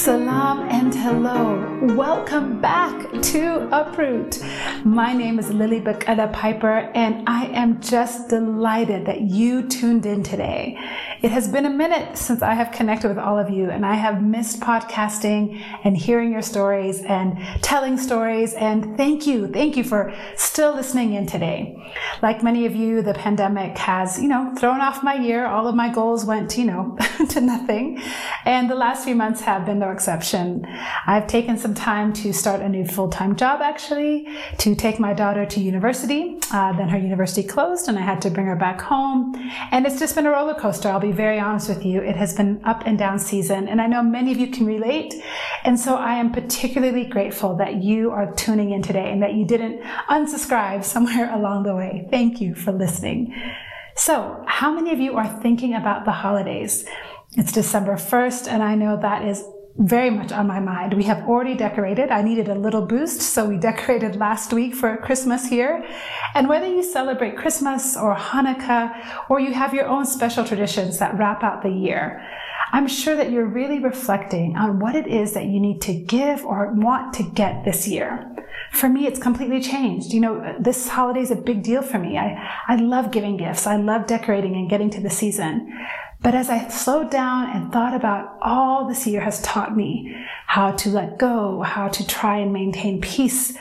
Salam and hello. Welcome back to Uproot. My name is Lily Bakala Piper, and I am just delighted that you tuned in today. It has been a minute since I have connected with all of you, and I have missed podcasting and hearing your stories and telling stories. And thank you, thank you for still listening in today. Like many of you, the pandemic has, you know, thrown off my year. All of my goals went, you know, to nothing. And the last few months have been no exception. I've taken some time to start a new full-time job, actually, to take my daughter to university. Uh, then her university closed, and I had to bring her back home. And it's just been a roller coaster. I'll be very honest with you. It has been up and down season, and I know many of you can relate. And so I am particularly grateful that you are tuning in today and that you didn't unsubscribe somewhere along the way. Thank you for listening. So, how many of you are thinking about the holidays? It's December 1st, and I know that is very much on my mind. We have already decorated. I needed a little boost, so we decorated last week for Christmas here. And whether you celebrate Christmas or Hanukkah, or you have your own special traditions that wrap out the year, I'm sure that you're really reflecting on what it is that you need to give or want to get this year. For me, it's completely changed. You know, this holiday is a big deal for me. I, I love giving gifts. I love decorating and getting to the season. But as I slowed down and thought about all this year has taught me how to let go, how to try and maintain peace,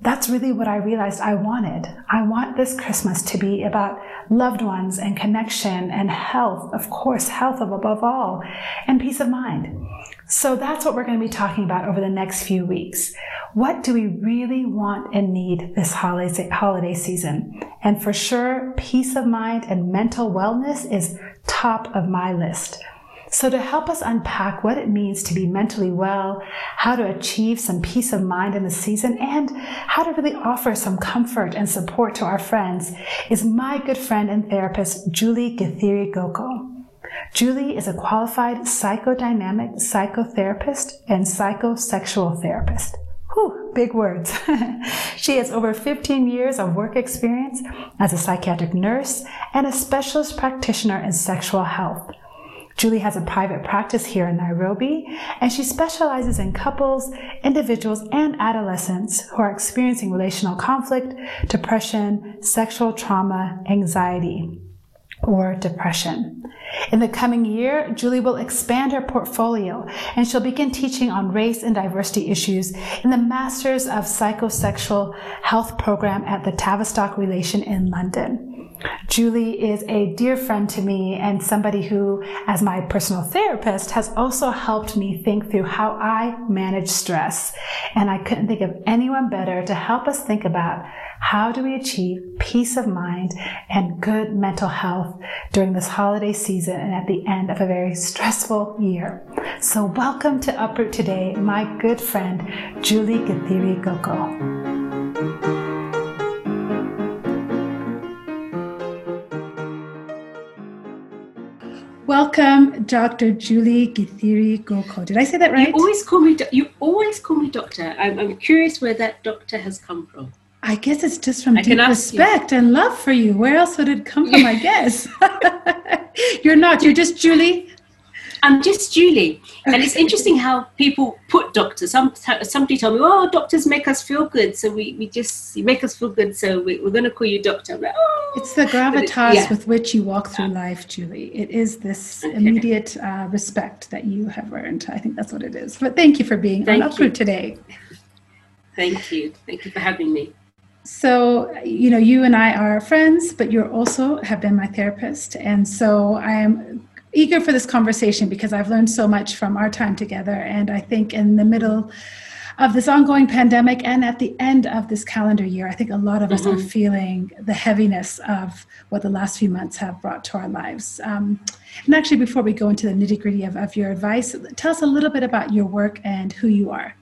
that's really what I realized I wanted. I want this Christmas to be about loved ones and connection and health, of course, health above all, and peace of mind. So that's what we're going to be talking about over the next few weeks. What do we really want and need this holiday season? And for sure, peace of mind and mental wellness is top of my list. So, to help us unpack what it means to be mentally well, how to achieve some peace of mind in the season, and how to really offer some comfort and support to our friends, is my good friend and therapist, Julie Githiri Goko. Julie is a qualified psychodynamic psychotherapist and psychosexual therapist. Whew, big words. she has over 15 years of work experience as a psychiatric nurse and a specialist practitioner in sexual health. Julie has a private practice here in Nairobi, and she specializes in couples, individuals, and adolescents who are experiencing relational conflict, depression, sexual trauma, anxiety, or depression. In the coming year, Julie will expand her portfolio and she'll begin teaching on race and diversity issues in the Masters of Psychosexual Health program at the Tavistock Relation in London. Julie is a dear friend to me and somebody who, as my personal therapist, has also helped me think through how I manage stress. And I couldn't think of anyone better to help us think about how do we achieve peace of mind and good mental health during this holiday season and at the end of a very stressful year. So welcome to Uproot today, my good friend, Julie Githiri Goko. Welcome, Dr. Julie Githiri Goko. Did I say that right? You always call me. You always call me doctor. I'm, I'm curious where that doctor has come from. I guess it's just from I deep respect you. and love for you. Where else would it come from? I guess you're not. You're just Julie. I'm just Julie. And it's interesting how people put doctors. Some somebody told me, "Oh, doctors make us feel good, so we, we just make us feel good, so we, are going to call you doctor." Like, oh. It's the gravitas yeah. with which you walk through life, Julie. It is this okay. immediate uh, respect that you have earned. I think that's what it is. But thank you for being thank on Uproot today. Thank you. Thank you for having me. So, you know, you and I are friends, but you also have been my therapist. And so I am eager for this conversation because I've learned so much from our time together. And I think in the middle of this ongoing pandemic and at the end of this calendar year, I think a lot of mm-hmm. us are mm-hmm. feeling the heaviness of what the last few months have brought to our lives. Um, and actually, before we go into the nitty gritty of, of your advice, tell us a little bit about your work and who you are.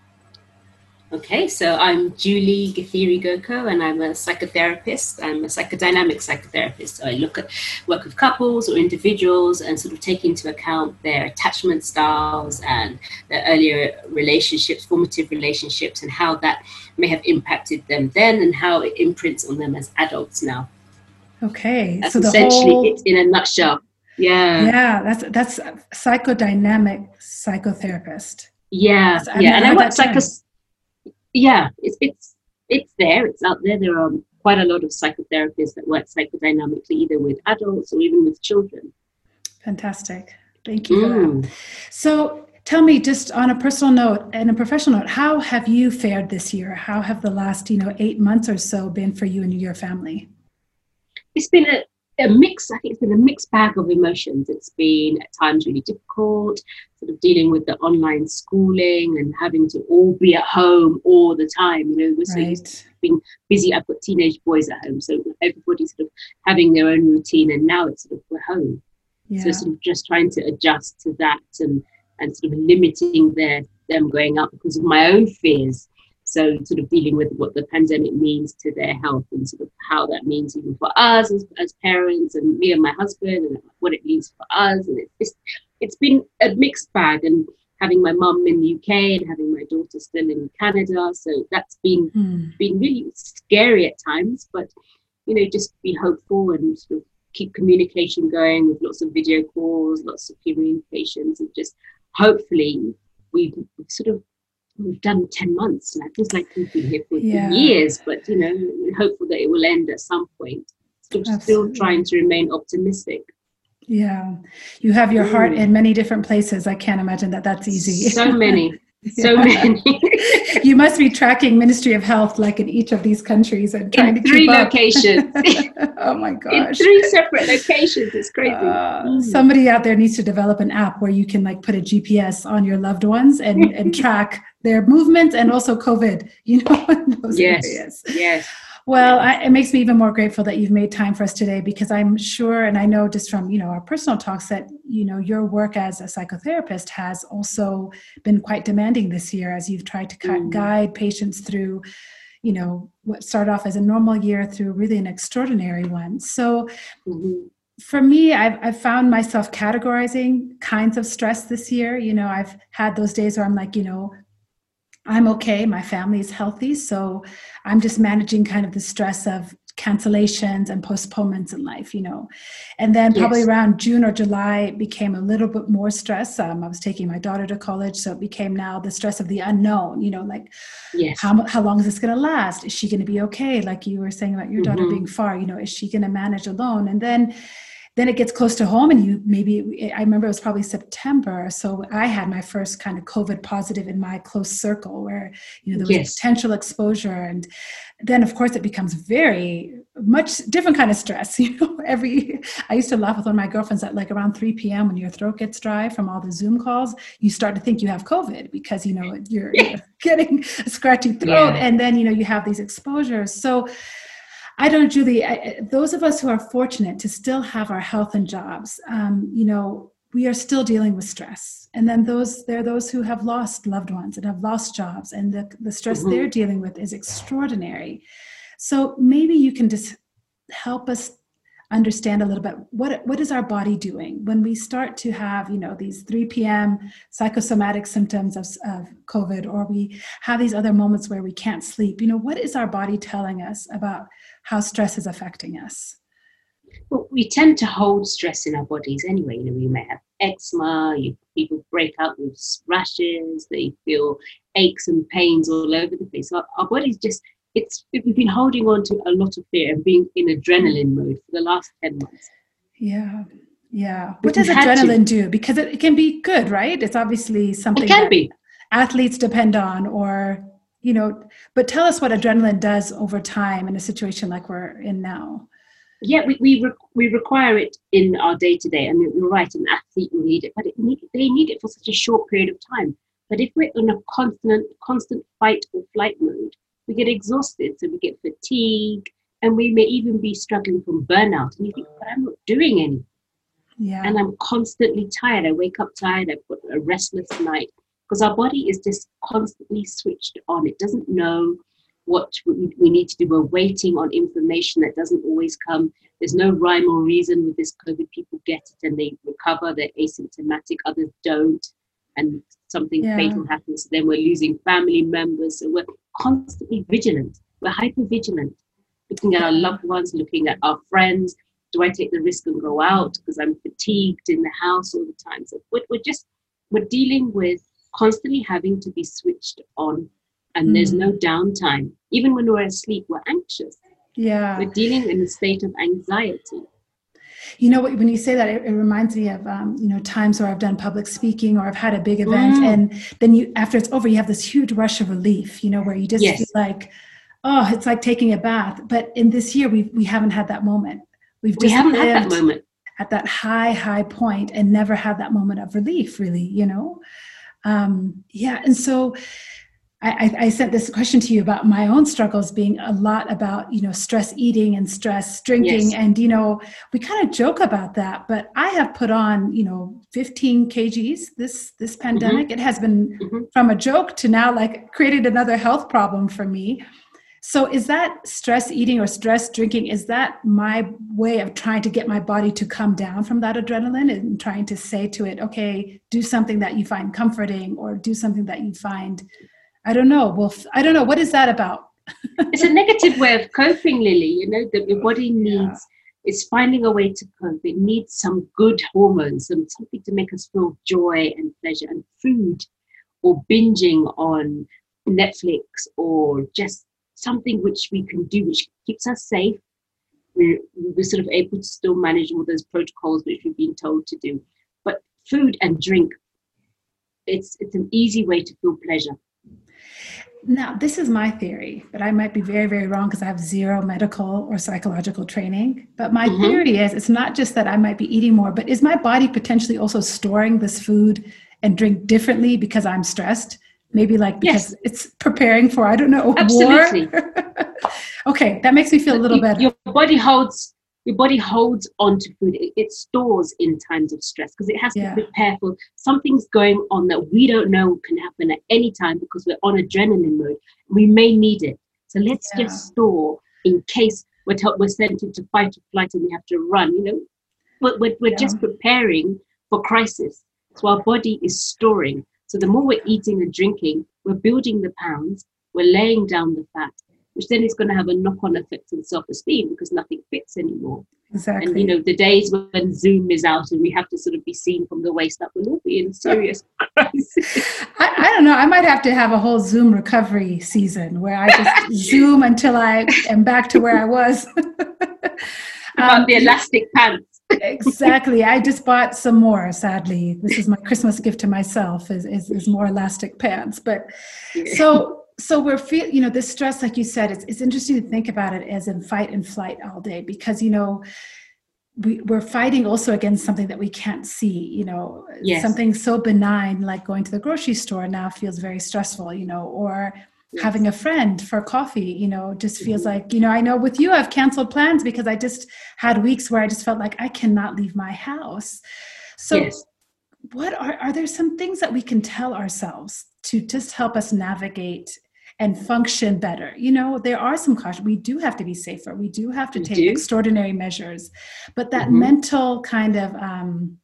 Okay, so I'm Julie Githiri Goko, and I'm a psychotherapist. I'm a psychodynamic psychotherapist. So I look at work with couples or individuals and sort of take into account their attachment styles and their earlier relationships, formative relationships, and how that may have impacted them then and how it imprints on them as adults now. Okay, that's so essentially whole... it in a nutshell. Yeah, yeah, that's that's psychodynamic psychotherapist. Yeah, yeah, and I work psychos. Yeah, it's it's it's there. It's out there. There are quite a lot of psychotherapists that work psychodynamically, either with adults or even with children. Fantastic. Thank you. Mm. So tell me, just on a personal note and a professional note, how have you fared this year? How have the last, you know, eight months or so been for you and your family? It's been a, a mix. I think it's been a mixed bag of emotions. It's been at times really difficult, sort of dealing with the online schooling and having to all be at home all the time. You know, we're so used to Right. busy. I've got teenage boys at home, so everybody's sort of having their own routine, and now it's sort of we're home. Yeah. So sort of just trying to adjust to that and and sort of limiting their them going out because of my own fears. So sort of dealing with what the pandemic means to their health and sort of how that means even for us as, as parents and me and my husband and what it means for us. And it's it's, it's been a mixed bag and having my mum in the UK and having my daughter still in Canada. So that's been Hmm. been really scary at times, but you know, just be hopeful and sort of keep communication going with lots of video calls, lots of communications, and just hopefully we've, sort of we've done 10 months now. It feels like we've been here for Yeah. years, but you know, hopeful that it will end at some point. So still trying to remain optimistic. Yeah. You have your heart Mm. in many different places. I can't imagine that that's easy. So many, so Yeah. many. you must be tracking Ministry of Health like in each of these countries and trying in to three keep up. locations. oh my gosh. in three separate locations. It's crazy. Uh, Mm. somebody out there needs to develop an app where you can like put a GPS on your loved ones and, and track their movement and also COVID, you know, in those Yes. areas. Yes. Well, I, it makes me even more grateful that you've made time for us today because I'm sure, and I know just from you know our personal talks that you know your work as a psychotherapist has also been quite demanding this year as you've tried to Mm. guide patients through, you know, what started off as a normal year through really an extraordinary one. So Mhm. for me I've, I've found myself categorizing kinds of stress this year you know i've had those days where i'm like you know i'm okay. My family is healthy. So i'm just managing kind of the stress of cancellations and postponements in life you know. And then probably Yes. around june or july it became a little bit more stress. Um, i was taking my daughter to college so it became now the stress of the unknown you know like Yes. how, how long is this going to last? Is she going to be okay? Like you were saying about your daughter Mhm. being far you know is she going to manage alone? And then then it gets close to home and you maybe i remember it was probably september so i had my first kind of covid positive in my close circle where you know there was Yes. potential exposure and then of course it becomes very much different kind of stress you know every i used to laugh with one of my girlfriends that like around 3 p.m when your throat gets dry from all the zoom calls you start to think you have covid because you know you're, you're getting a scratchy throat Yeah. and then you know you have these exposures so I don't, Julie. I, those of us who are fortunate to still have our health and jobs, um, you know, we are still dealing with stress. And then those there are those who have lost loved ones and have lost jobs, and the the stress Mhm. they're dealing with is extraordinary. So maybe you can just help us understand a little bit what what is our body doing when we start to have you know these 3 p.m psychosomatic symptoms of, of covid or we have these other moments where we can't sleep you know what is our body telling us about how stress is affecting us Well, we tend to hold stress in our bodies anyway. You know, we may have eczema, you, people break out with rashes, they feel aches and pains all over the place. Our, our body's just, it's, we've been holding on to a lot of fear and being in adrenaline mode for the last 10 months. yeah yeah what does had to. adrenaline do because it, it can be good right it's obviously something It can that be. athletes depend on or you know but tell us what adrenaline does over time in a situation like we're in now Yeah, we, we, re- we require it in our day to day. and you're right, an athlete will need it, but it need, they need it for such a short period of time. But if we're in a constant, constant fight or flight mode, we get exhausted, so we get fatigue, and we may even be struggling from burnout. And you think, but I'm not doing anything, yeah and I'm constantly tired. I wake up tired. I've got a restless night because our body is just constantly switched on. It doesn't know what we we need to do. We're waiting on information that doesn't always come. There's no rhyme or reason with this COVID. People get it and they recover. They're asymptomatic. Others don't, and something Yeah. fatal happens. Then we're losing family members. So we're constantly vigilant. We're hyper vigilant, looking at our loved ones, looking at our friends. Do I take the risk and go out because I'm fatigued in the house all the time? So we're, we're just we're dealing with constantly having to be switched on and mm. there's no downtime. Even when we're asleep, we're anxious. Yeah. We're dealing in a state of anxiety. You know, when you say that, it, it reminds me of um, you know times where I've done public speaking or I've had a big event, mm. and then you after it's over, you have this huge rush of relief. You know, where you just yes. feel like, oh, it's like taking a bath. But in this year, we we haven't had that moment. We've just we haven't had that moment at that high high point and never had that moment of relief. Really, you know, um, yeah. And so I, I, sent this question to you about my own struggles being a lot about you know stress eating and stress drinking yes. and you know we kind of joke about that but i have put on you know 15 kgs this this mm-hmm. pandemic mm-hmm. it has been mm-hmm. from a joke to now like created another health problem for me so is that stress eating or stress drinking is that my way of trying to get my body to come down from that adrenaline and trying to say to it okay do something that you find comforting or do something that you find I don't know. Well, I don't know. What is that about? it's a negative way of coping, Lily. You know, that your body needs yeah. is finding a way to cope. It needs some good hormones, some something to make us feel joy and pleasure and food or binging on Netflix or just something which we can do which keeps us safe. We're, we're sort of able to still manage all those protocols which we've been told to do. But food and drink, it's it's an easy way to feel pleasure now, this is my theory, but I might be very, very wrong because I have zero medical or psychological training. But my mm-hmm. theory is it's not just that I might be eating more, but is my body potentially also storing this food and drink differently because I'm stressed? Maybe like because yes. it's preparing for, I don't know, Absolutely. war. okay, that makes me feel a little better. Your body holds your body holds on to food. It, it stores in times of stress because it has yeah. to prepare for something's going on that we don't know can happen at any time because we're on adrenaline mode. We may need it. So let's yeah. just store in case we're, t- we're sent into fight or flight and we have to run. You know, we're, we're, we're yeah. just preparing for crisis. So our body is storing. So the more we're eating and drinking, we're building the pounds, we're laying down the fat, which then is going to have a knock-on effect on self-esteem because nothing fits anymore. Exactly. And you know, the days when Zoom is out and we have to sort of be seen from the waist up, will all be in serious crisis. I, I, don't know. I might have to have a whole Zoom recovery season where I just Zoom until I am back to where I was. um, the elastic pants. exactly. I just bought some more. Sadly, this is my Christmas gift to myself: is is, is more elastic pants. But so so we're feel you know this stress like you said it's, it's interesting to think about it as in fight and flight all day because you know we, we're fighting also against something that we can't see you know yes. something so benign like going to the grocery store now feels very stressful you know or yes. having a friend for coffee you know just feels mm-hmm. like you know i know with you i've canceled plans because i just had weeks where i just felt like i cannot leave my house so yes. what are are there some things that we can tell ourselves to just help us navigate and function better. You know, there are some caution. We do have to be safer. We do have to we take do. extraordinary measures. But that mm-hmm. mental kind of, um,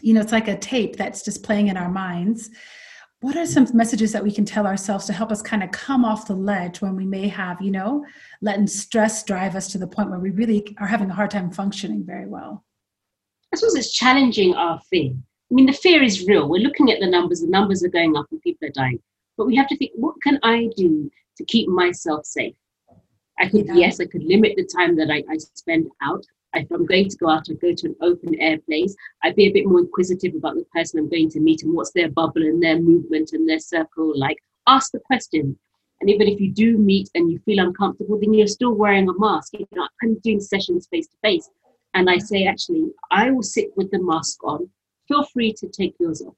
you know, it's like a tape that's just playing in our minds. What are some messages that we can tell ourselves to help us kind of come off the ledge when we may have, you know, letting stress drive us to the point where we really are having a hard time functioning very well? I suppose it's challenging our fear. I mean, the fear is real. We're looking at the numbers, the numbers are going up and people are dying. But we have to think, what can I do to keep myself safe? I could, yeah. yes, I could limit the time that I, I spend out. If I'm going to go out, I go to an open air place. I'd be a bit more inquisitive about the person I'm going to meet and what's their bubble and their movement and their circle like. Ask the question. And even if you do meet and you feel uncomfortable, then you're still wearing a mask. You know, I'm doing sessions face to face. And I say, actually, I will sit with the mask on. Feel free to take yours off.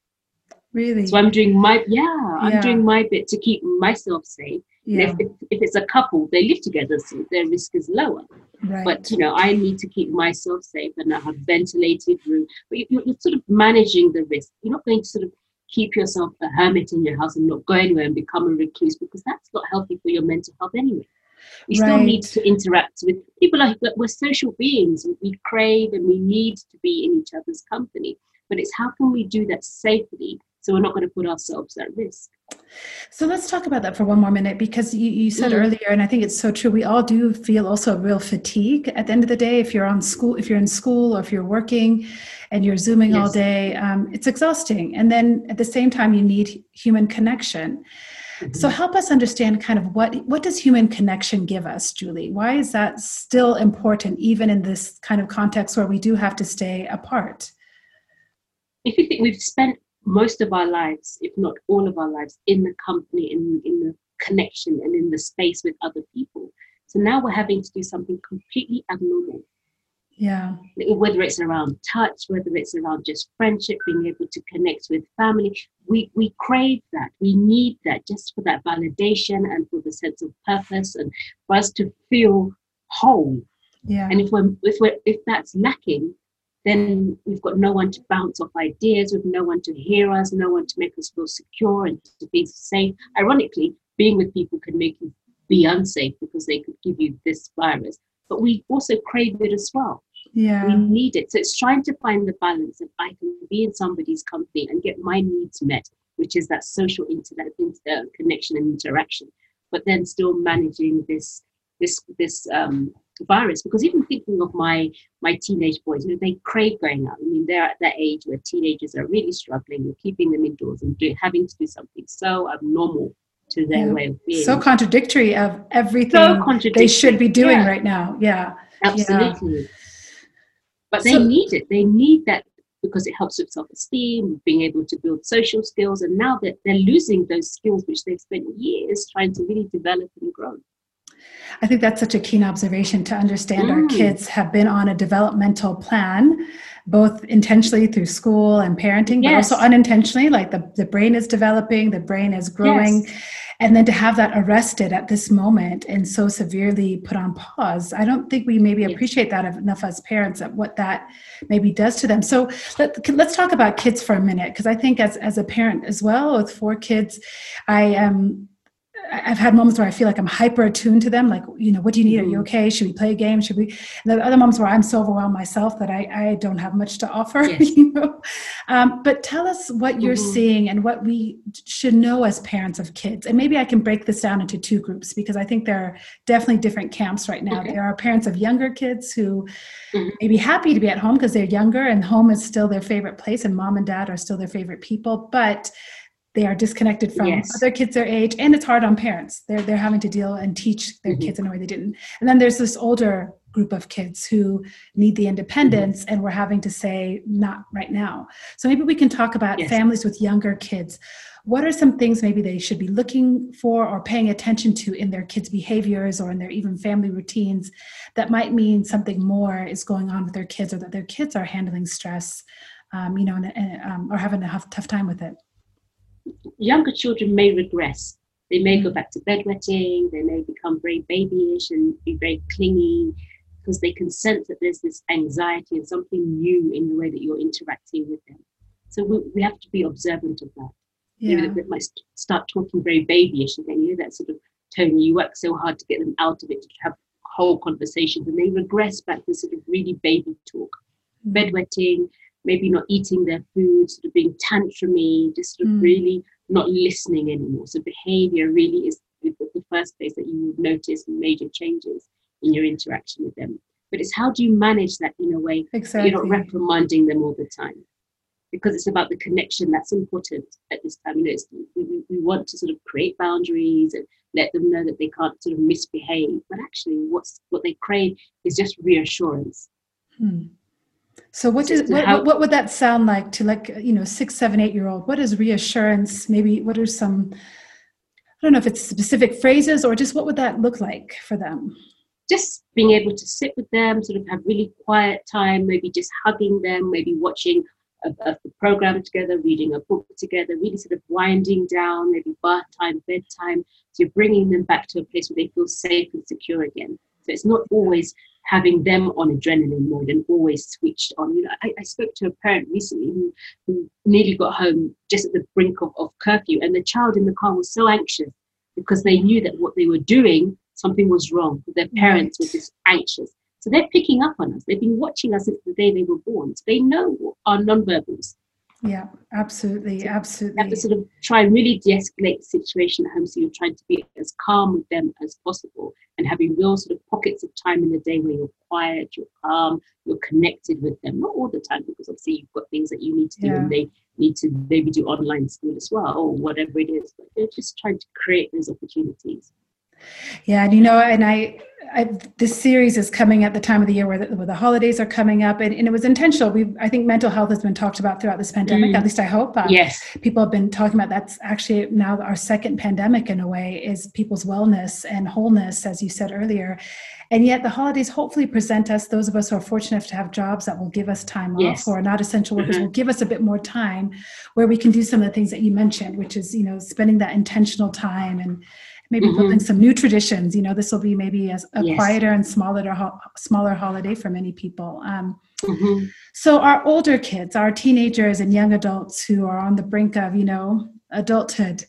Really? So I'm doing my yeah, I'm doing my bit to keep myself safe. Yeah. If, if, if, it's a couple, they live together, so their risk is lower. Right. But you know, I need to keep myself safe, and I have ventilated room. But you're, you're sort of managing the risk. You're not going to sort of keep yourself a hermit in your house and not go anywhere and become a recluse because that's not healthy for your mental health anyway. We right. still need to interact with people. Like we're social beings. We crave and we need to be in each other's company. But it's how can we do that safely So we're not going to put ourselves at risk. So let's talk about that for one more minute because you, you said mm. earlier, and I think it's so true. We all do feel also a real fatigue at the end of the day. If you're on school, if you're in school, or if you're working, and you're zooming yes. all day, um, it's exhausting. And then at the same time, you need human connection. Mm-hmm. So help us understand kind of what what does human connection give us, Julie? Why is that still important, even in this kind of context where we do have to stay apart? If you think we've spent most of our lives, if not all of our lives, in the company, in, in the connection and in the space with other people. So now we're having to do something completely abnormal. Yeah. Whether it's around touch, whether it's around just friendship, being able to connect with family, we, we crave that. We need that just for that validation and for the sense of purpose and for us to feel whole. Yeah. And if we're if we're if that's lacking, then we've got no one to bounce off ideas, we've no one to hear us, no one to make us feel secure and to be safe. Ironically, being with people can make you be unsafe because they could give you this virus. But we also crave it as well. Yeah. We need it. So it's trying to find the balance if I can be in somebody's company and get my needs met, which is that social internet inter- connection and interaction, but then still managing this this this um, virus because even thinking of my my teenage boys you know they crave going out i mean they're at that age where teenagers are really struggling you're keeping them indoors and do, having to do something so abnormal to their yeah. way of being. So contradictory of everything so they should be doing yeah. right now. Yeah. Absolutely. Yeah. but they so, need it. They need that because it helps with self-esteem being able to build social skills. And now that they're losing those skills which they've spent years trying to really develop and grow I think that's such a keen observation to understand mm. our kids have been on a developmental plan, both intentionally through school and parenting, yes. but also unintentionally, like the, the brain is developing, the brain is growing. Yes. And then to have that arrested at this moment and so severely put on pause, I don't think we maybe appreciate that enough as parents at what that maybe does to them. So let, let's talk about kids for a minute, because I think as, as a parent as well with four kids, I am. Um, I've had moments where I feel like I'm hyper attuned to them. Like, you know, what do you need? Are you mm-hmm. okay? Should we play a game? Should we? And the other moments where I'm so overwhelmed myself that I, I don't have much to offer. Yes. You know, um, but tell us what you're mm-hmm. seeing and what we should know as parents of kids. And maybe I can break this down into two groups because I think there are definitely different camps right now. Okay. There are parents of younger kids who mm-hmm. may be happy to be at home because they're younger and home is still their favorite place, and mom and dad are still their favorite people, but they are disconnected from yes. other kids their age and it's hard on parents they're they're having to deal and teach their mm-hmm. kids in a way they didn't and then there's this older group of kids who need the independence mm-hmm. and we're having to say not right now so maybe we can talk about yes. families with younger kids what are some things maybe they should be looking for or paying attention to in their kids behaviors or in their even family routines that might mean something more is going on with their kids or that their kids are handling stress um, you know and, and um, or having a tough, tough time with it younger children may regress. They may go back to bedwetting, they may become very babyish and be very clingy because they can sense that there's this anxiety and something new in the way that you're interacting with them. So we, we have to be observant of that. Yeah. You know, they might start talking very babyish again, you know, that sort of tone. You work so hard to get them out of it to have whole conversations and they regress back to sort of really baby talk. Mm-hmm. Bedwetting, maybe not eating their food, sort of being tantrumy, just sort of mm. really not listening anymore. So behavior really is the first place that you would notice major changes in your interaction with them. But it's how do you manage that in a way exactly. you're not reprimanding them all the time? Because it's about the connection that's important at this time. You know, we, we want to sort of create boundaries and let them know that they can't sort of misbehave. But actually, what's what they crave is just reassurance. Hmm. So what does what, how, what would that sound like to like you know six, seven, eight year old? What is reassurance? Maybe what are some I don't know if it's specific phrases or just what would that look like for them? Just being able to sit with them, sort of have really quiet time, maybe just hugging them, maybe watching a, a program together, reading a book together, really sort of winding down, maybe bath time, bedtime. So you're bringing them back to a place where they feel safe and secure again. So it's not always having them on adrenaline mode and always switched on. You know, I, I spoke to a parent recently who, who nearly got home just at the brink of, of curfew, and the child in the car was so anxious because they knew that what they were doing, something was wrong. Their parents were just anxious. So they're picking up on us. They've been watching us since the day they were born. So they know our nonverbals. Yeah, absolutely, so absolutely. You have to sort of try and really de-escalate the situation at home. So you're trying to be as calm with them as possible, and having real sort of pockets of time in the day where you're quiet, you're calm, you're connected with them. Not all the time, because obviously you've got things that you need to do, yeah. and they need to maybe do online school as well, or whatever it is. But they're just trying to create those opportunities. Yeah, and you know, and I, I, this series is coming at the time of the year where the, where the holidays are coming up, and, and, it was intentional. We, I think, mental health has been talked about throughout this pandemic. Mm. At least I hope. Yes, people have been talking about that's actually now our second pandemic in a way is people's wellness and wholeness, as you said earlier. And yet, the holidays hopefully present us those of us who are fortunate enough to have jobs that will give us time yes. off, or not essential workers mm-hmm. will give us a bit more time, where we can do some of the things that you mentioned, which is you know spending that intentional time and maybe mm-hmm. building some new traditions you know this will be maybe as a yes. quieter and smaller smaller holiday for many people um, mm-hmm. so our older kids our teenagers and young adults who are on the brink of you know adulthood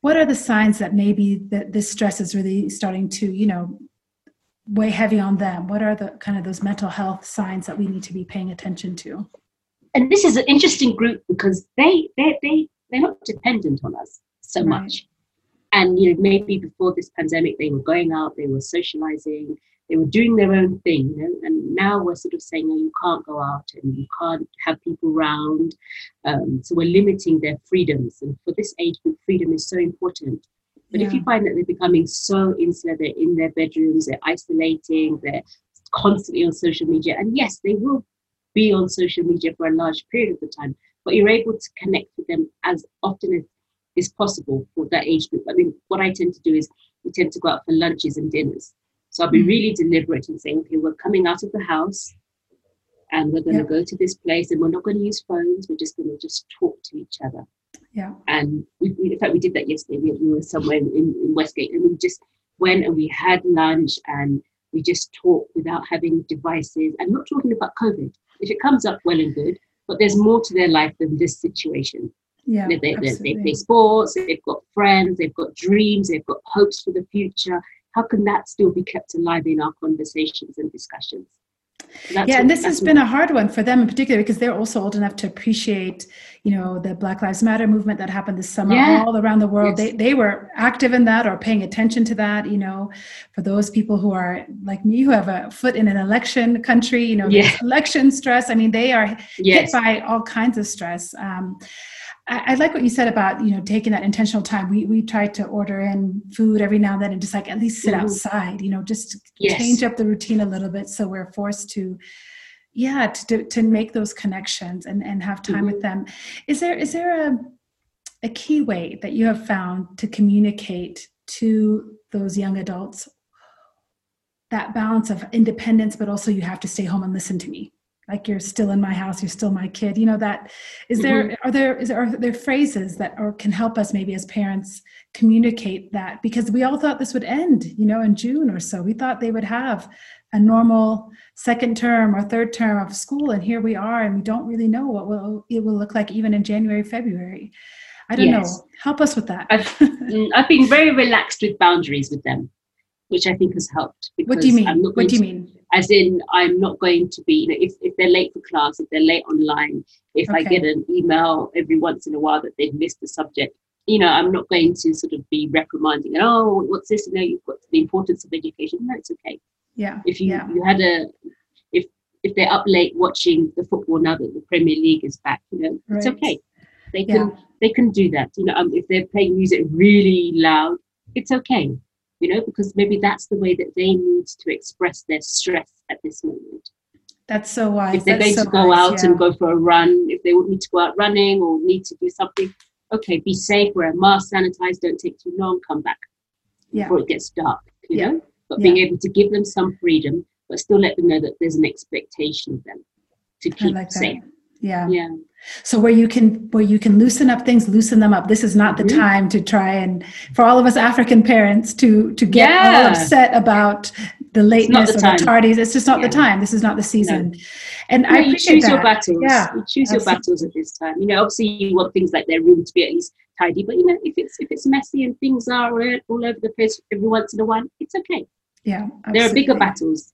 what are the signs that maybe that this stress is really starting to you know weigh heavy on them what are the kind of those mental health signs that we need to be paying attention to and this is an interesting group because they they they they're not dependent on us so right. much and you know maybe before this pandemic they were going out they were socializing they were doing their own thing you know and now we're sort of saying oh, you can't go out and you can't have people around um, so we're limiting their freedoms and for this age group freedom is so important but yeah. if you find that they're becoming so insular they're in their bedrooms they're isolating they're constantly on social media and yes they will be on social media for a large period of the time but you're able to connect with them as often as is possible for that age group. I mean, what I tend to do is we tend to go out for lunches and dinners. So I'll be mm. really deliberate in saying, okay, we're coming out of the house and we're going to go to this place and we're not going to use phones. We're just going to just talk to each other. Yeah. And we, in fact, we did that yesterday. We, we were somewhere in, in Westgate and we just went and we had lunch and we just talked without having devices and not talking about COVID. If it comes up, well and good, but there's more to their life than this situation. Yeah, they, they, they, play sports, they've got friends, they've got dreams, they've got hopes for the future. How can that still be kept alive in our conversations and discussions? That's yeah, and this has been a hard one for them in particular because they're also old enough to appreciate, you know, the Black Lives Matter movement that happened this summer yeah. all around the world. Yes. They they were active in that or paying attention to that. You know, for those people who are like me who have a foot in an election country, you know, yeah. election stress. I mean, they are yes. hit by all kinds of stress. Um, I, I, like what you said about you know taking that intentional time. We we try to order in food every now and then and just like at least sit mm-hmm. outside. You know, just yes. change up the routine a little bit so we're forced to yeah to to make those connections and and have time mm-hmm. with them. Is there is there a a key way that you have found to communicate to those young adults that balance of independence but also you have to stay home and listen to me like you're still in my house you're still my kid you know that is there mm-hmm. are there is there are there phrases that or can help us maybe as parents communicate that? Because we all thought this would end you know in june or so. We thought they would have a normal second term or third term of school and here we are and we don't really know what will it will look like even in january february. I don't yes. know help us with that. I've, mm, I've been very relaxed with boundaries with them which i think has helped what do you mean what do you mean as in I'm not going to be, you know, if, if they're late for class, if they're late online, if okay. I get an email every once in a while that they've missed the subject, you know, I'm not going to sort of be reprimanding, oh, what's this? You know, you've got the importance of education. No, it's okay. Yeah. If you, yeah. you had a, if if they're up late watching the football now that the Premier League is back, you know, right. it's okay. They can yeah. they can do that. You know, um, if they're playing music really loud, it's okay you know, because maybe that's the way that they need to express their stress at this moment. That's so wise. If they're that's going so to go wise, out yeah. and go for a run, if they need to go out running or need to do something, okay, be safe, wear a mask, sanitize, don't take too long, come back yeah. before it gets dark, you yeah. know? But being able to give them some freedom, but still let them know that there's an expectation of them to keep like safe. Yeah. Yeah so where you can where you can loosen up things loosen them up this is not the mm-hmm. time to try and for all of us african parents to to get yeah. all upset about the lateness the or time. the tardies it's just not yeah. the time this is not the season no. and no, i you choose that. your battles yeah you choose your battles at this time you know obviously you want things like their room to be at least tidy but you know if it's if it's messy and things are all over the place every once in a while it's okay yeah absolutely. there are bigger battles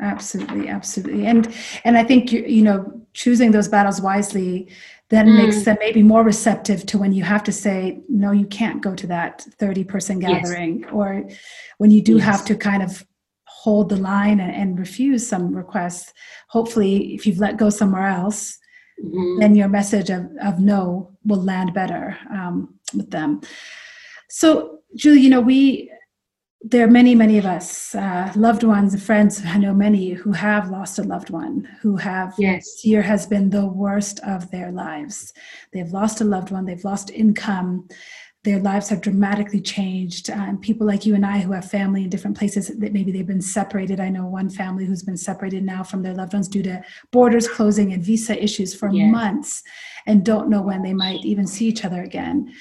absolutely absolutely and and i think you, you know choosing those battles wisely then mm. makes them maybe more receptive to when you have to say no you can't go to that 30 person gathering yes. or when you do yes. have to kind of hold the line and, and, refuse some requests hopefully if you've let go somewhere else mm-hmm. then your message of, of no will land better um, with them so julie you know we there are many, many of us, uh, loved ones and friends. I know many who have lost a loved one, who have. Yes. This year has been the worst of their lives. They've lost a loved one. They've lost income. Their lives have dramatically changed. Um, people like you and I, who have family in different places, that maybe they've been separated. I know one family who's been separated now from their loved ones due to borders closing and visa issues for yes. months, and don't know when they might even see each other again.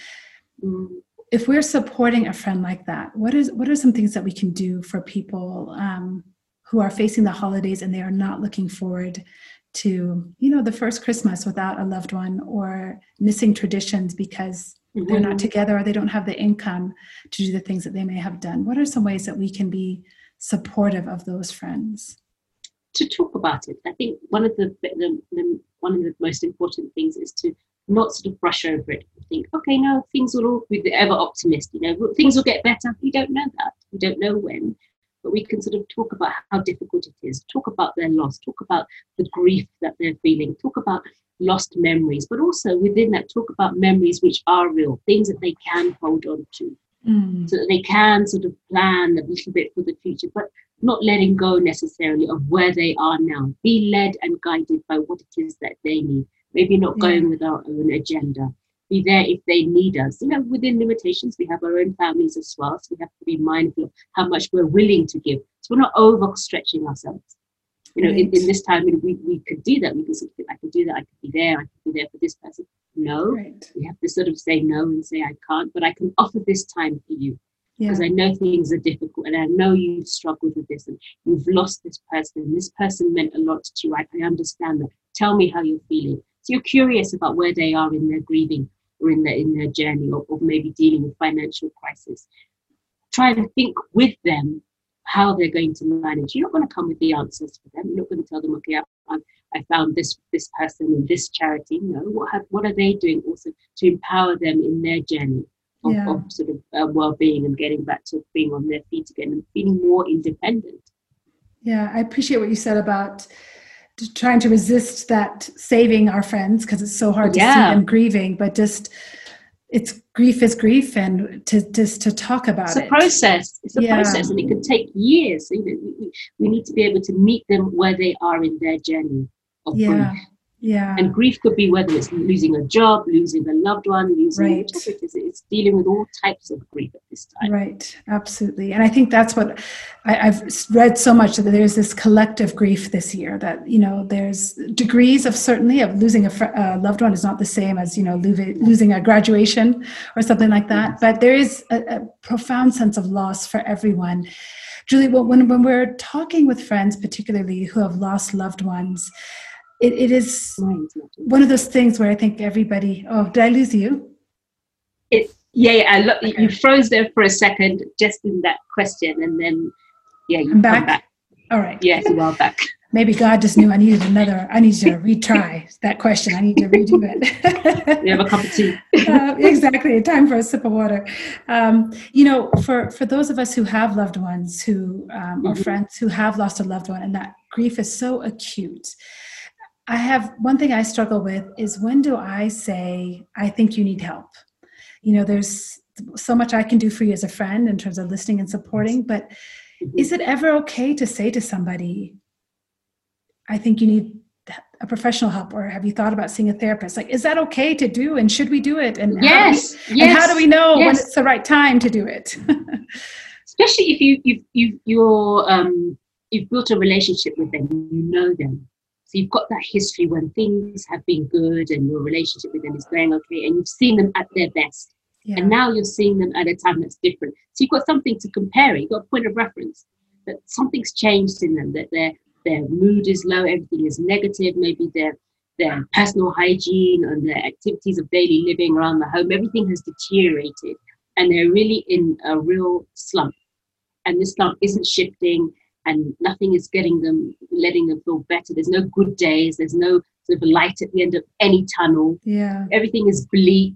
Mm if we're supporting a friend like that, what is what are some things that we can do for people um, who are facing the holidays and they are not looking forward to you know the first Christmas without a loved one or missing traditions because mm-hmm. they're not mm-hmm. together or they don't have the income to do the things that they may have done? What are some ways that we can be supportive of those friends? To talk about it, I think one of the, the, the one of the most important things is to not sort of brush over it. Think okay no things will all be the ever optimist you know things will get better. We don't know that. We don't know when. But we can sort of talk about how difficult it is talk about their loss talk about the grief that they're feeling talk about lost memories but also within that talk about memories which are real things that they can hold on to. Mm. so that they can sort of plan a little bit for the future but not letting go necessarily of where they are now. Be led and guided by what it is that they need maybe not going with our own agenda. Be there if they need us. You know, within limitations, we have our own families as well. So we have to be mindful of how much we're willing to give. So we're not overstretching ourselves. You know, right. in, in, this time, we, we could do that. We could sort of, I could do that. I could be there. I could be there for this person. No, right. we have to sort of say no and say, I can't, but I can offer this time for you because yeah. I know things are difficult and I know you've struggled with this and you've lost this person and this person meant a lot to you. I, I understand that. Tell me how you're feeling. So you're curious about where they are in their grieving or in their in their journey or, or maybe dealing with financial crisis. Try and think with them how they're going to manage. You're not going to come with the answers for them. You're not going to tell them, okay, I, I found this this person in this charity. No, what have, what are they doing also to empower them in their journey of, yeah. of sort of uh, well-being and getting back to being on their feet again and feeling more independent. Yeah, I appreciate what you said about trying to resist that saving our friends because it's so hard to yeah. see them grieving, but just it's grief is grief and to just to talk about it's a it. process it's a yeah. process and it could take years we, we, need to be able to meet them where they are in their journey of yeah. grief yeah. And grief could be whether it's losing a job, losing a loved one, losing right. it is. It's dealing with all types of grief at this time. Right. Absolutely. And I think that's what I, have read so much that there's this collective grief this year that, you know, there's degrees of certainly of losing a, fr- a loved one is not the same as, you know, losing a graduation or something like that. Yes. But there is a, a profound sense of loss for everyone. Julie, well, when, when we're talking with friends, particularly who have lost loved ones, it, it is one of those things where I think everybody. Oh, did I lose you? It, yeah, yeah. I lo- okay. You froze there for a second, just in that question, and then yeah, you I'm back? back. All right. Yes, you are back. Maybe God just knew I needed another. I need to retry that question. I need to redo it. you have a cup of tea. uh, exactly. Time for a sip of water. Um, you know, for for those of us who have loved ones who um, mm-hmm. or friends who have lost a loved one, and that grief is so acute I have one thing I struggle with is when do I say, I think you need help? You know, there's so much I can do for you as a friend in terms of listening and supporting, but mm-hmm. is it ever okay to say to somebody, I think you need a professional help or have you thought about seeing a therapist like is that okay to do and should we do it and yes, how, we, yes and how do we know yes. when it's the right time to do it especially if you you you you're um you've built a relationship with them you know them you've got that history when things have been good and your relationship with them is going okay, and you've seen them at their best. Yeah. And now you're seeing them at a time that's different. So you've got something to compare. You've got a point of reference that something's changed in them, that their their mood is low, everything is negative, maybe their their personal hygiene and their activities of daily living around the home, everything has deteriorated and they're really in a real slump. And this slump isn't shifting and nothing is getting them letting them feel better there's no good days there's no sort of light at the end of any tunnel. Yeah. Everything is bleak.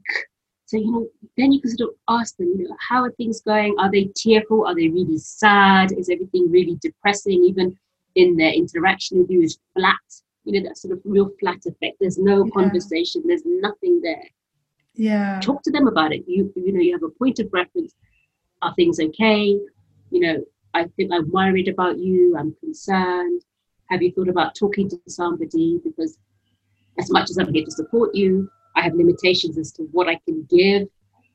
So, you know, then you can sort of ask them, you know, how are things going? Are they tearful? Are they really sad? Is everything really depressing? Even in their interaction with you is flat, you know, that sort of real flat effect. There's no Yeah. conversation, there's nothing there. Yeah. Talk to them about it. You you know, you have a point of reference. Are things okay? You know, I think I'm worried about you, I'm concerned. Have you thought about talking to somebody? Because as much as I'm here to support you, I have limitations as to what I can give.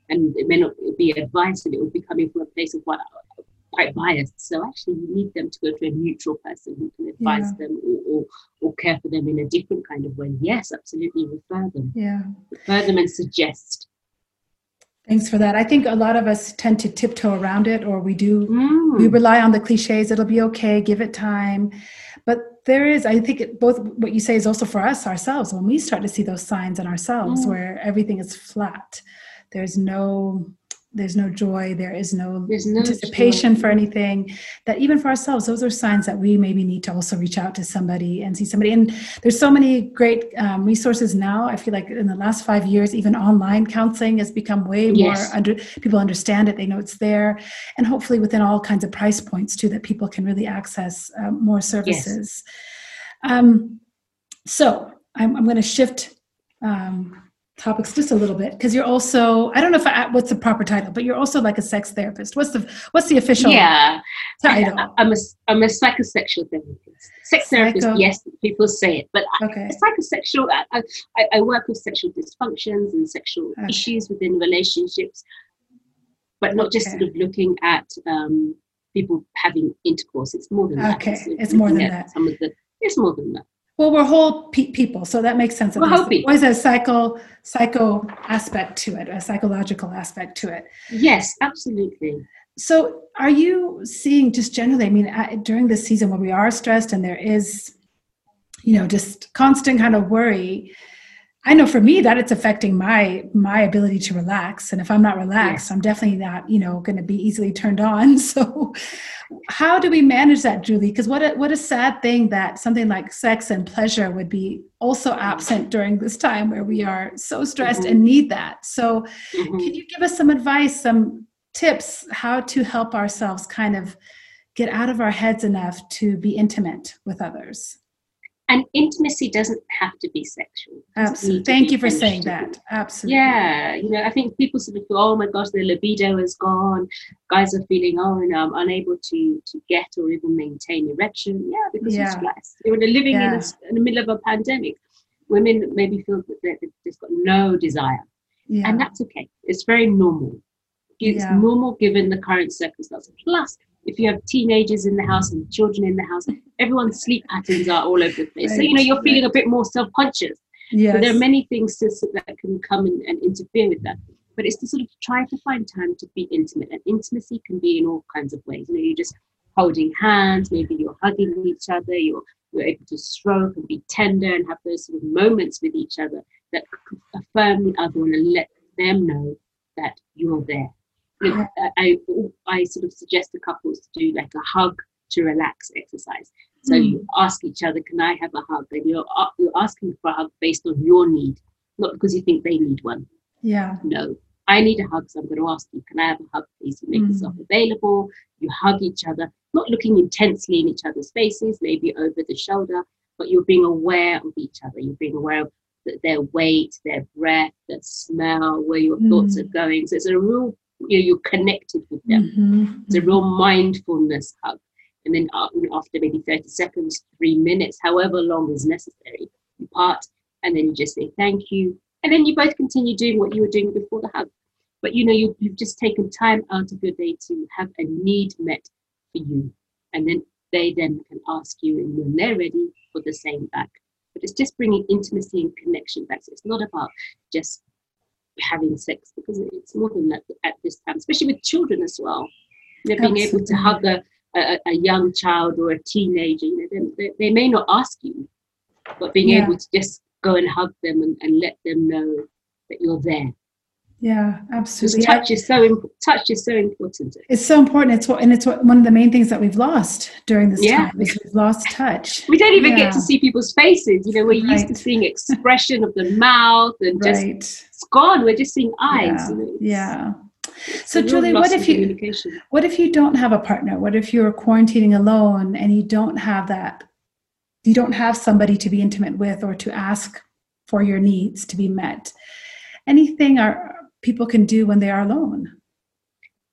And it may not be advice and it will be coming from a place of what quite biased. So actually you need them to go to a neutral person who can advise them or, or, or care for them in a different kind of way. Yes, absolutely refer them. Yeah. Refer them and suggest. Thanks for that. I think a lot of us tend to tiptoe around it, or we do. Mm. We rely on the cliches. It'll be okay. Give it time. But there is, I think, it, both what you say is also for us ourselves. When we start to see those signs in ourselves, Mm. where everything is flat, there's no, there's no joy. There is no There's no anticipation joy. for anything. That even for ourselves, those are signs that we maybe need to also reach out to somebody and see somebody. And there's so many great um, resources now. I feel like in the last five years, even online counseling has become way more Yes. under. People understand it. They know it's there, and hopefully within all kinds of price points too, that people can really access um, more services. yes. Um, so I'm, I'm going to shift. Um, topics just a little bit because you're also i don't know if I, what's the proper title but you're also like a sex therapist what's the what's the official Yeah, title I, am a I'm a psychosexual therapist. Sex therapist, yes, people say it, but I, okay psychosexual. I, I, I work with sexual dysfunctions and sexual Okay. issues within relationships, but not just Okay. sort of looking at um, people having intercourse. It's more than that. Okay, of it's more than that. Some of the it's more than that. Well we're whole pe- people so that makes sense least. whole always a psycho psycho aspect to it a psychological aspect to it Yes, absolutely. so are you seeing just generally i mean I, during this season when we are stressed and there is you know just constant kind of worry i know for me that it's affecting my my ability to relax and if i'm not relaxed Yes. i'm definitely not you know going to be easily turned on so how do we manage that julie because what a, what a sad thing that something like sex and pleasure would be also absent during this time where we are so stressed Mhm. and need that so Mhm. can you give us some advice, some tips how to help ourselves kind of get out of our heads enough to be intimate with others? And intimacy doesn't have to be sexual. Absolutely. Thank you for saying that. Absolutely. Yeah, you know, I think people sort of feel, oh my gosh, their libido is gone. Guys are feeling, oh, you know, I'm unable to to get or even maintain erection. Yeah, because Yeah. you're. You're living in, Yeah. a s in the middle of a pandemic. Women maybe feel that they- they've just got no desire, Yeah. and that's okay. It's very normal. It's normal given the current circumstances. Plus, if you have teenagers in the house and children in the house, everyone's sleep patterns are all over the place. So you know, you're feeling a bit more self-conscious. yes. So there are many things to, that can come and, and interfere with that. But it's to sort of try to find time to be intimate. And intimacy can be in all kinds of ways. You know, you're just holding hands, maybe you're hugging each other, you're, you're able to stroke and be tender and have those sort of moments with each other that affirm the other one and let them know that you're there. Know, I, I sort of suggest to couples to do like a hug to relax exercise. So Mm. you ask each other, "Can I have a hug?" And you're you're asking for a hug based on your need, not because you think they need one. yeah. No, I need a hug, so I'm going to ask you, "Can I have a hug, please?" You make Mm. yourself available. You hug each other, not looking intensely in each other's faces, maybe over the shoulder, but you're being aware of each other. You're being aware of their weight, their breath, their smell, where your thoughts Mm. are going. So it's a real, you know, you're connected with them. Mhm. It's a real mindfulness hug. And then uh, after maybe 30 seconds, three minutes, however long is necessary, you part and then you just say thank you. And then you both continue doing what you were doing before the hug. But you know, you, you've just taken time out of your day to have a need met for you. And then they then can ask you, and when they're ready, for the same back. But it's just bringing intimacy and connection back. So it's not about just having sex because it's more than that at this time, especially with children as well. You know, being able to hug a, a, a young child or a teenager, you know, they, they, they may not ask you, but being Yeah. able to just go and hug them and, and let them know that you're there. Yeah, absolutely. Touch is so imp- touch is so important. It's so important. It's what, and it's what, one of the main things that we've lost during this yeah. time is we've lost touch. We don't even yeah. get to see people's faces. You know, we're right. used to seeing expression of the mouth and just right. it's gone. We're just seeing eyes. Yeah. Yeah. So Julie, what if you what if you don't have a partner? What if you're quarantining alone and you don't have that you don't have somebody to be intimate with or to ask for your needs to be met? Anything our people can do when they are alone?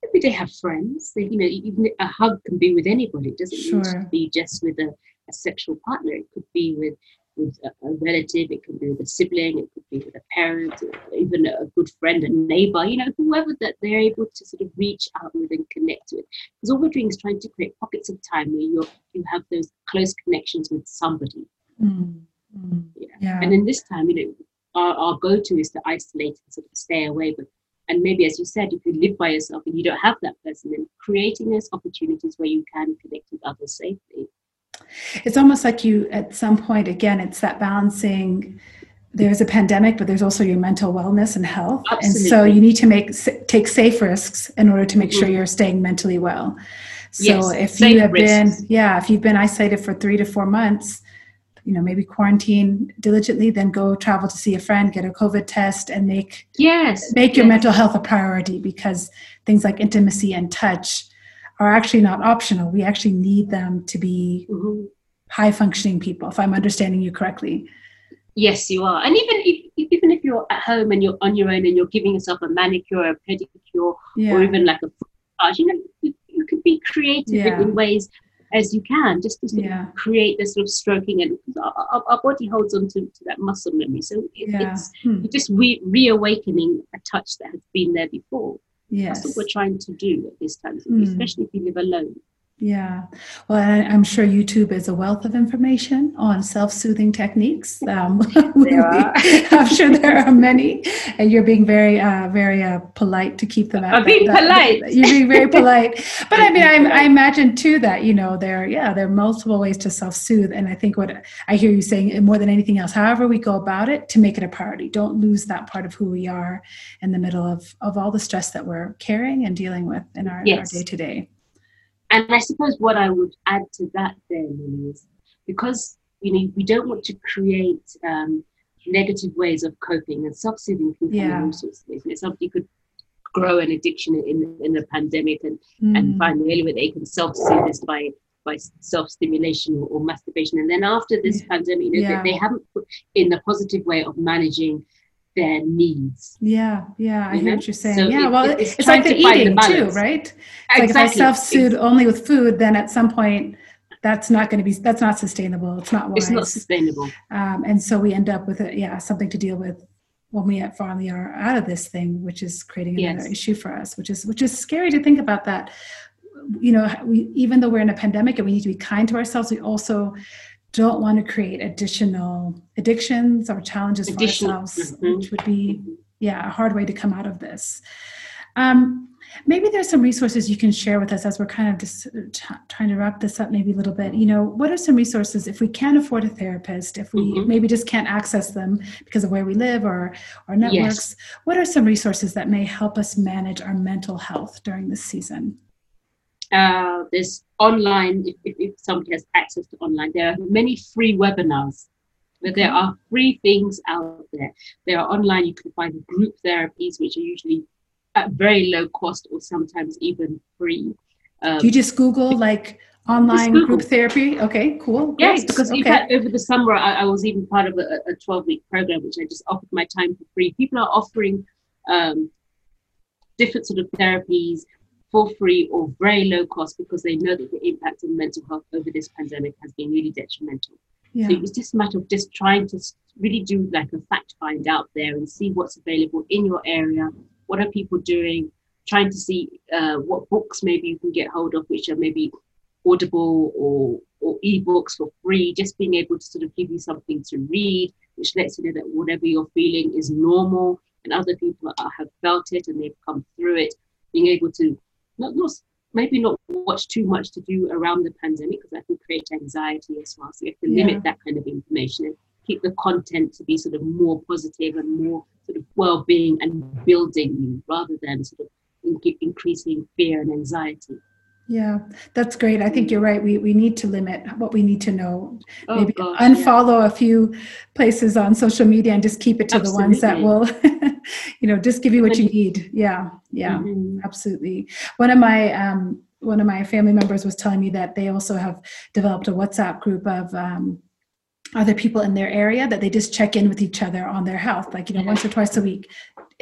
Maybe they have friends. They, you know, even a hug can be with anybody. It doesn't sure. need to be just with a, a sexual partner. It could be with with a, a, relative, it could be with a sibling, it could be with a parent, even a good friend, a neighbor, you know, whoever that they're able to sort of reach out with and connect with. Because all we're doing is trying to create pockets of time where you you have those close connections with somebody. Mm. Mm. Yeah. yeah. And in this time, you know, our, our go-to is to isolate and sort of stay away. But and maybe as you said, if you live by yourself and you don't have that person, then creating those opportunities where you can connect with others safely. It's almost like you at some point again, it's that balancing there's a pandemic, but there's also your mental wellness and health. Absolutely. And so you need to make take safe risks in order to make mm-hmm. sure you're staying mentally well. So yes, if you have risks. been, yeah, if you've been isolated for three to four months, you know maybe quarantine diligently then go travel to see a friend get a covid test and make yes make your yes. mental health a priority because things like intimacy and touch are actually not optional we actually need them to be mm-hmm. high functioning people if i'm understanding you correctly yes you are and even if even if you're at home and you're on your own and you're giving yourself a manicure a pedicure yeah. or even like a you know you, you could be creative yeah. in ways as you can, just to sort yeah. of create this sort of stroking, and our, our, body holds on to, to, that muscle memory. So it, yeah. it's hmm. just re- reawakening a touch that has been there before. Yes. That's what we're trying to do at this time, hmm. especially if you live alone. Yeah. Well, I'm sure YouTube is a wealth of information on self soothing techniques. Um, I'm sure there are many, and you're being very, uh, very uh, polite to keep them out. I'm being that, polite. That, you're being very polite. But I mean, I, I, imagine too that, you know, there, yeah, there are multiple ways to self soothe. And I think what I hear you saying more than anything else, however we go about it, to make it a priority. Don't lose that part of who we are in the middle of, of all the stress that we're carrying and dealing with in our day to day and I suppose what I would add to that then is because you know we don't want to create um, negative ways of coping and self-soothing can come yeah. in all sorts of ways. You know, somebody could grow an addiction in in a pandemic and mm. and find really where they can self-soothe this by by self-stimulation or, or, masturbation and then after this yeah. pandemic you know yeah. they, they, haven't put in the positive way of managing their needs. Yeah, yeah, I hear what you're saying. So yeah, it, well, it's, it's like the eating the too, right? It's exactly. Like if I self-soothe only with food, then at some point that's not going to be that's not sustainable. It's not wise. It's not sustainable. Um, and so we end up with it, yeah, something to deal with when we at finally are out of this thing, which is creating another yes. issue for us, which is which is scary to think about that. You know, we even though we're in a pandemic and we need to be kind to ourselves, we also don't want to create additional addictions or challenges for ourselves, mm-hmm. which would be, yeah, a hard way to come out of this. Um, maybe there's some resources you can share with us as we're kind of just t- trying to wrap this up maybe a little bit you know what are some resources if we can't afford a therapist if we mm-hmm. maybe just can't access them because of where we live or our networks yes. what are some resources that may help us manage our mental health during this season uh, there's online, if, if, if, somebody has access to online, there are many free webinars. But there are free things out there. There are online, you can find group therapies, which are usually at very low cost or sometimes even free. Um, Do you just Google like online Google. group therapy? Okay, cool. Yes, because okay. Fact, over the summer, I, I, was even part of a 12 week program, which I just offered my time for free. People are offering um, different sort of therapies for free or very low cost because they know that the impact on mental health over this pandemic has been really detrimental. Yeah. So it was just a matter of just trying to really do like a fact find out there and see what's available in your area. What are people doing? Trying to see uh, what books maybe you can get hold of, which are maybe audible or or ebooks for free. Just being able to sort of give you something to read, which lets you know that whatever you're feeling is normal, and other people are, have felt it and they've come through it. Being able to not, not maybe not watch too much to do around the pandemic because that can create anxiety as well. So you have to limit that kind of information. And keep the content to be sort of more positive and more sort of well-being and building you rather than sort of in- increasing fear and anxiety. Yeah, that's great. I think you're right. We we need to limit what we need to know. Oh, Maybe gosh, unfollow yeah. a few places on social media and just keep it to absolutely. the ones that will, you know, just give you what you need. Yeah, yeah, mm-hmm. absolutely. One of my um, one of my family members was telling me that they also have developed a WhatsApp group of um, other people in their area that they just check in with each other on their health, like you know, once or twice a week.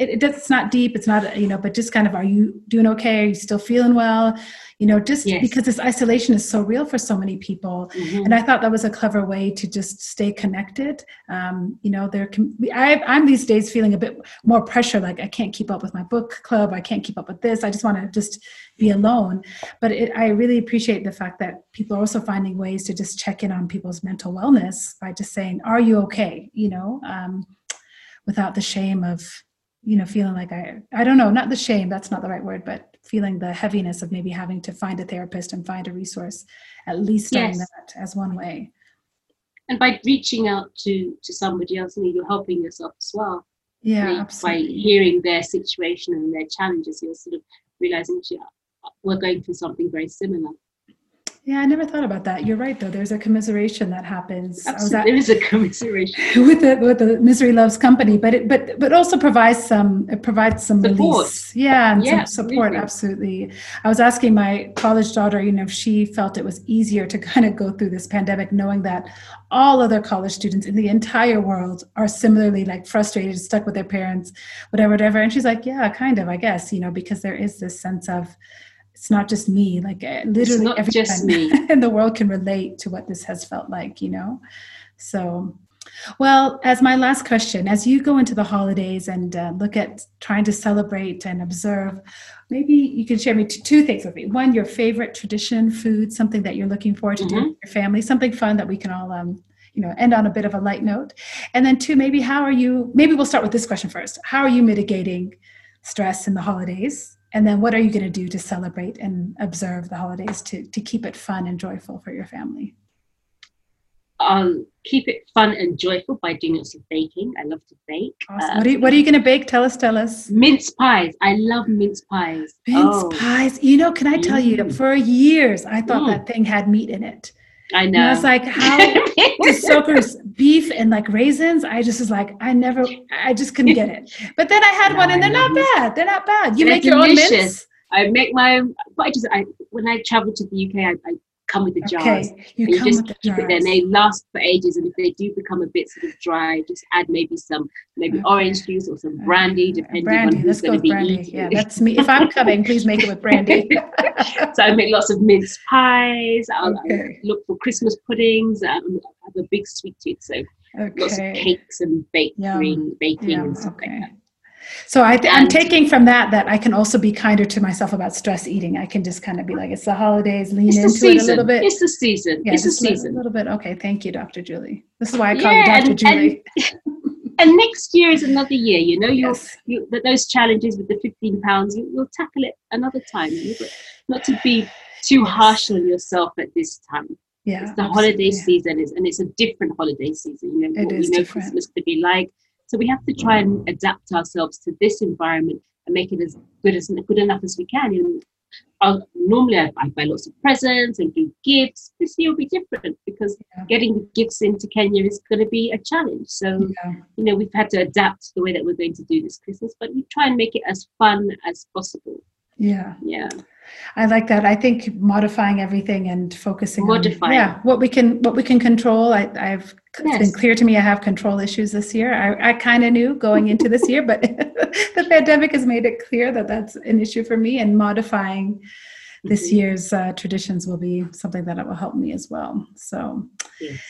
It, it, it's not deep, it's not you know, but just kind of, are you doing okay? Are you still feeling well? you know just yes. because this isolation is so real for so many people mm-hmm. and i thought that was a clever way to just stay connected um, you know there can I, i'm these days feeling a bit more pressure like i can't keep up with my book club i can't keep up with this i just want to just be alone but it, i really appreciate the fact that people are also finding ways to just check in on people's mental wellness by just saying are you okay you know um, without the shame of you know feeling like i i don't know not the shame that's not the right word but feeling the heaviness of maybe having to find a therapist and find a resource at least yes. that as one way. And by reaching out to to somebody else you're helping yourself as well. Yeah know, by hearing their situation and their challenges you're sort of realizing yeah, we're going through something very similar yeah, I never thought about that. You're right, though. There's a commiseration that happens. Absolutely, at, there is a commiseration with the with the Misery Loves Company, but it but but also provides some it provides some support. Release. Yeah, and yeah, some support. Absolutely. absolutely. I was asking my college daughter, you know, if she felt it was easier to kind of go through this pandemic, knowing that all other college students in the entire world are similarly like frustrated, stuck with their parents, whatever, whatever. And she's like, yeah, kind of, I guess, you know, because there is this sense of it's not just me like uh, literally everyone in the world can relate to what this has felt like you know? So well as my last question as you go into the holidays and uh, look at trying to celebrate and observe maybe you can share me two things with me. One your favorite tradition food something that you're looking forward to mm-hmm. doing with your family something fun that we can all um, you know end on a bit of a light note. And then two maybe how are you maybe we'll start with this question first. How are you mitigating stress in the holidays and then what are you going to do to celebrate and observe the holidays to, to keep it fun and joyful for your family um, keep it fun and joyful by doing lots of baking. I love to bake. Awesome. what, are you, what are you going to bake? Tell us, tell us. Mince pies. I love mince pies. Mince oh. pies. You know, can I tell mm. you, for years, I thought mm. that thing had meat in it. I know. And I was like, how the soakers beef and like raisins? I just was like, I never, I just couldn't get it. But then I had no, one, and they're not bad. They're not bad. You they're make delicious. your own mince. I make my. I just, I when I travel to the UK, I, I come with the jars. Okay, you, you just keep it there. And they last for ages. And if they do become a bit sort of dry, just add maybe some maybe okay. orange juice or some brandy, depending brandy. on who's going to be brandy. eating. Yeah, that's me. If I'm coming, please make it with brandy. so I make lots of mince pies. I'll, okay. I'll look for Christmas puddings. Um, I have a big sweet tooth, so okay. lots of cakes and baking, baking Yum. and stuff like that. So I am taking from that that I can also be kinder to myself about stress eating. I can just kind of be like, it's the holidays, lean into season. it a little bit. It's the season. Yeah, it's the season. A little bit. Okay, thank you, Dr. Julie. This is why I call yeah, you Dr. And, Julie. And, and, next year is another year. You know, you'll, yes. you those challenges with the 15 pounds, you, will tackle it another time. Not to be too harsh on yourself at this time. Yeah, it's the absolutely. holiday season, is, and it's a different holiday season. You know, it what is you know different. Christmas to be like so we have to try and adapt ourselves to this environment and make it as good as good enough as we can. Know, I'll, normally I, I, buy lots of presents and do gifts. This year will be different because yeah. getting the gifts into Kenya is going to be a challenge. So yeah. you know we've had to adapt the way that we're going to do this Christmas, but we try and make it as fun as possible. Yeah. Yeah. I like that. I think modifying everything and focusing modifying. on yeah, what we can what we can control. I, have yes. it's been clear to me I have control issues this year. I, I kind of knew going into this year, but the pandemic has made it clear that that's an issue for me. And modifying this mm-hmm. year's uh, traditions will be something that will help me as well. So. Yes.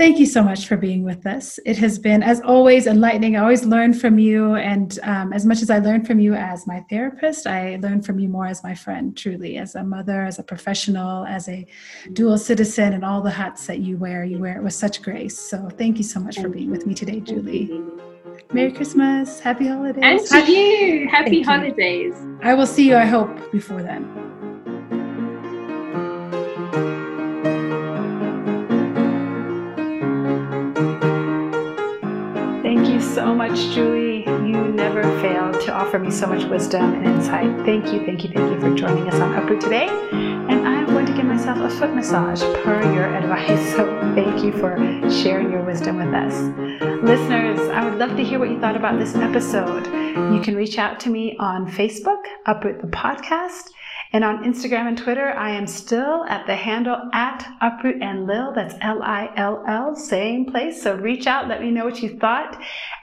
Thank you so much for being with us. It has been, as always, enlightening. I always learn from you. And um, as much as I learn from you as my therapist, I learn from you more as my friend, truly, as a mother, as a professional, as a dual citizen, and all the hats that you wear. You wear it with such grace. So thank you so much for being with me today, Julie. Merry Christmas. Happy holidays. And to Happy, you. Happy holidays. You. I will see you, I hope, before then. So much, Julie. You never fail to offer me so much wisdom and insight. Thank you, thank you, thank you for joining us on Uproot today. And I'm going to give myself a foot massage per your advice. So thank you for sharing your wisdom with us. Listeners, I would love to hear what you thought about this episode. You can reach out to me on Facebook, Uproot the Podcast and on Instagram and Twitter, I am still at the handle at Uproot and Lil. That's L I L L, same place. So reach out, let me know what you thought.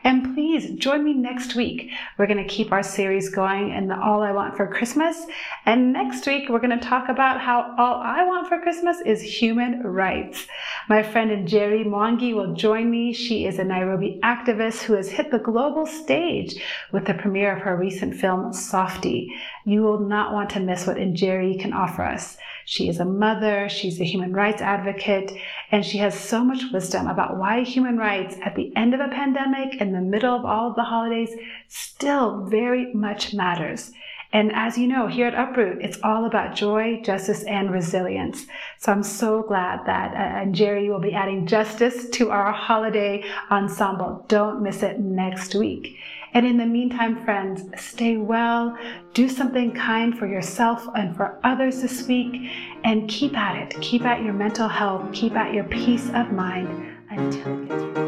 And please join me next week. We're going to keep our series going in the All I Want for Christmas. And next week, we're going to talk about how all I want for Christmas is human rights. My friend Njeri Mwangi will join me. She is a Nairobi activist who has hit the global stage with the premiere of her recent film, Softie. You will not want to miss what Njeri can offer us. She is a mother, she's a human rights advocate, and she has so much wisdom about why human rights at the end of a pandemic, in the middle of all of the holidays, still very much matters. And as you know, here at Uproot, it's all about joy, justice, and resilience. So I'm so glad that uh, Njeri will be adding justice to our holiday ensemble. Don't miss it next week. And in the meantime, friends, stay well, do something kind for yourself and for others this week, and keep at it. Keep at your mental health, keep at your peace of mind until it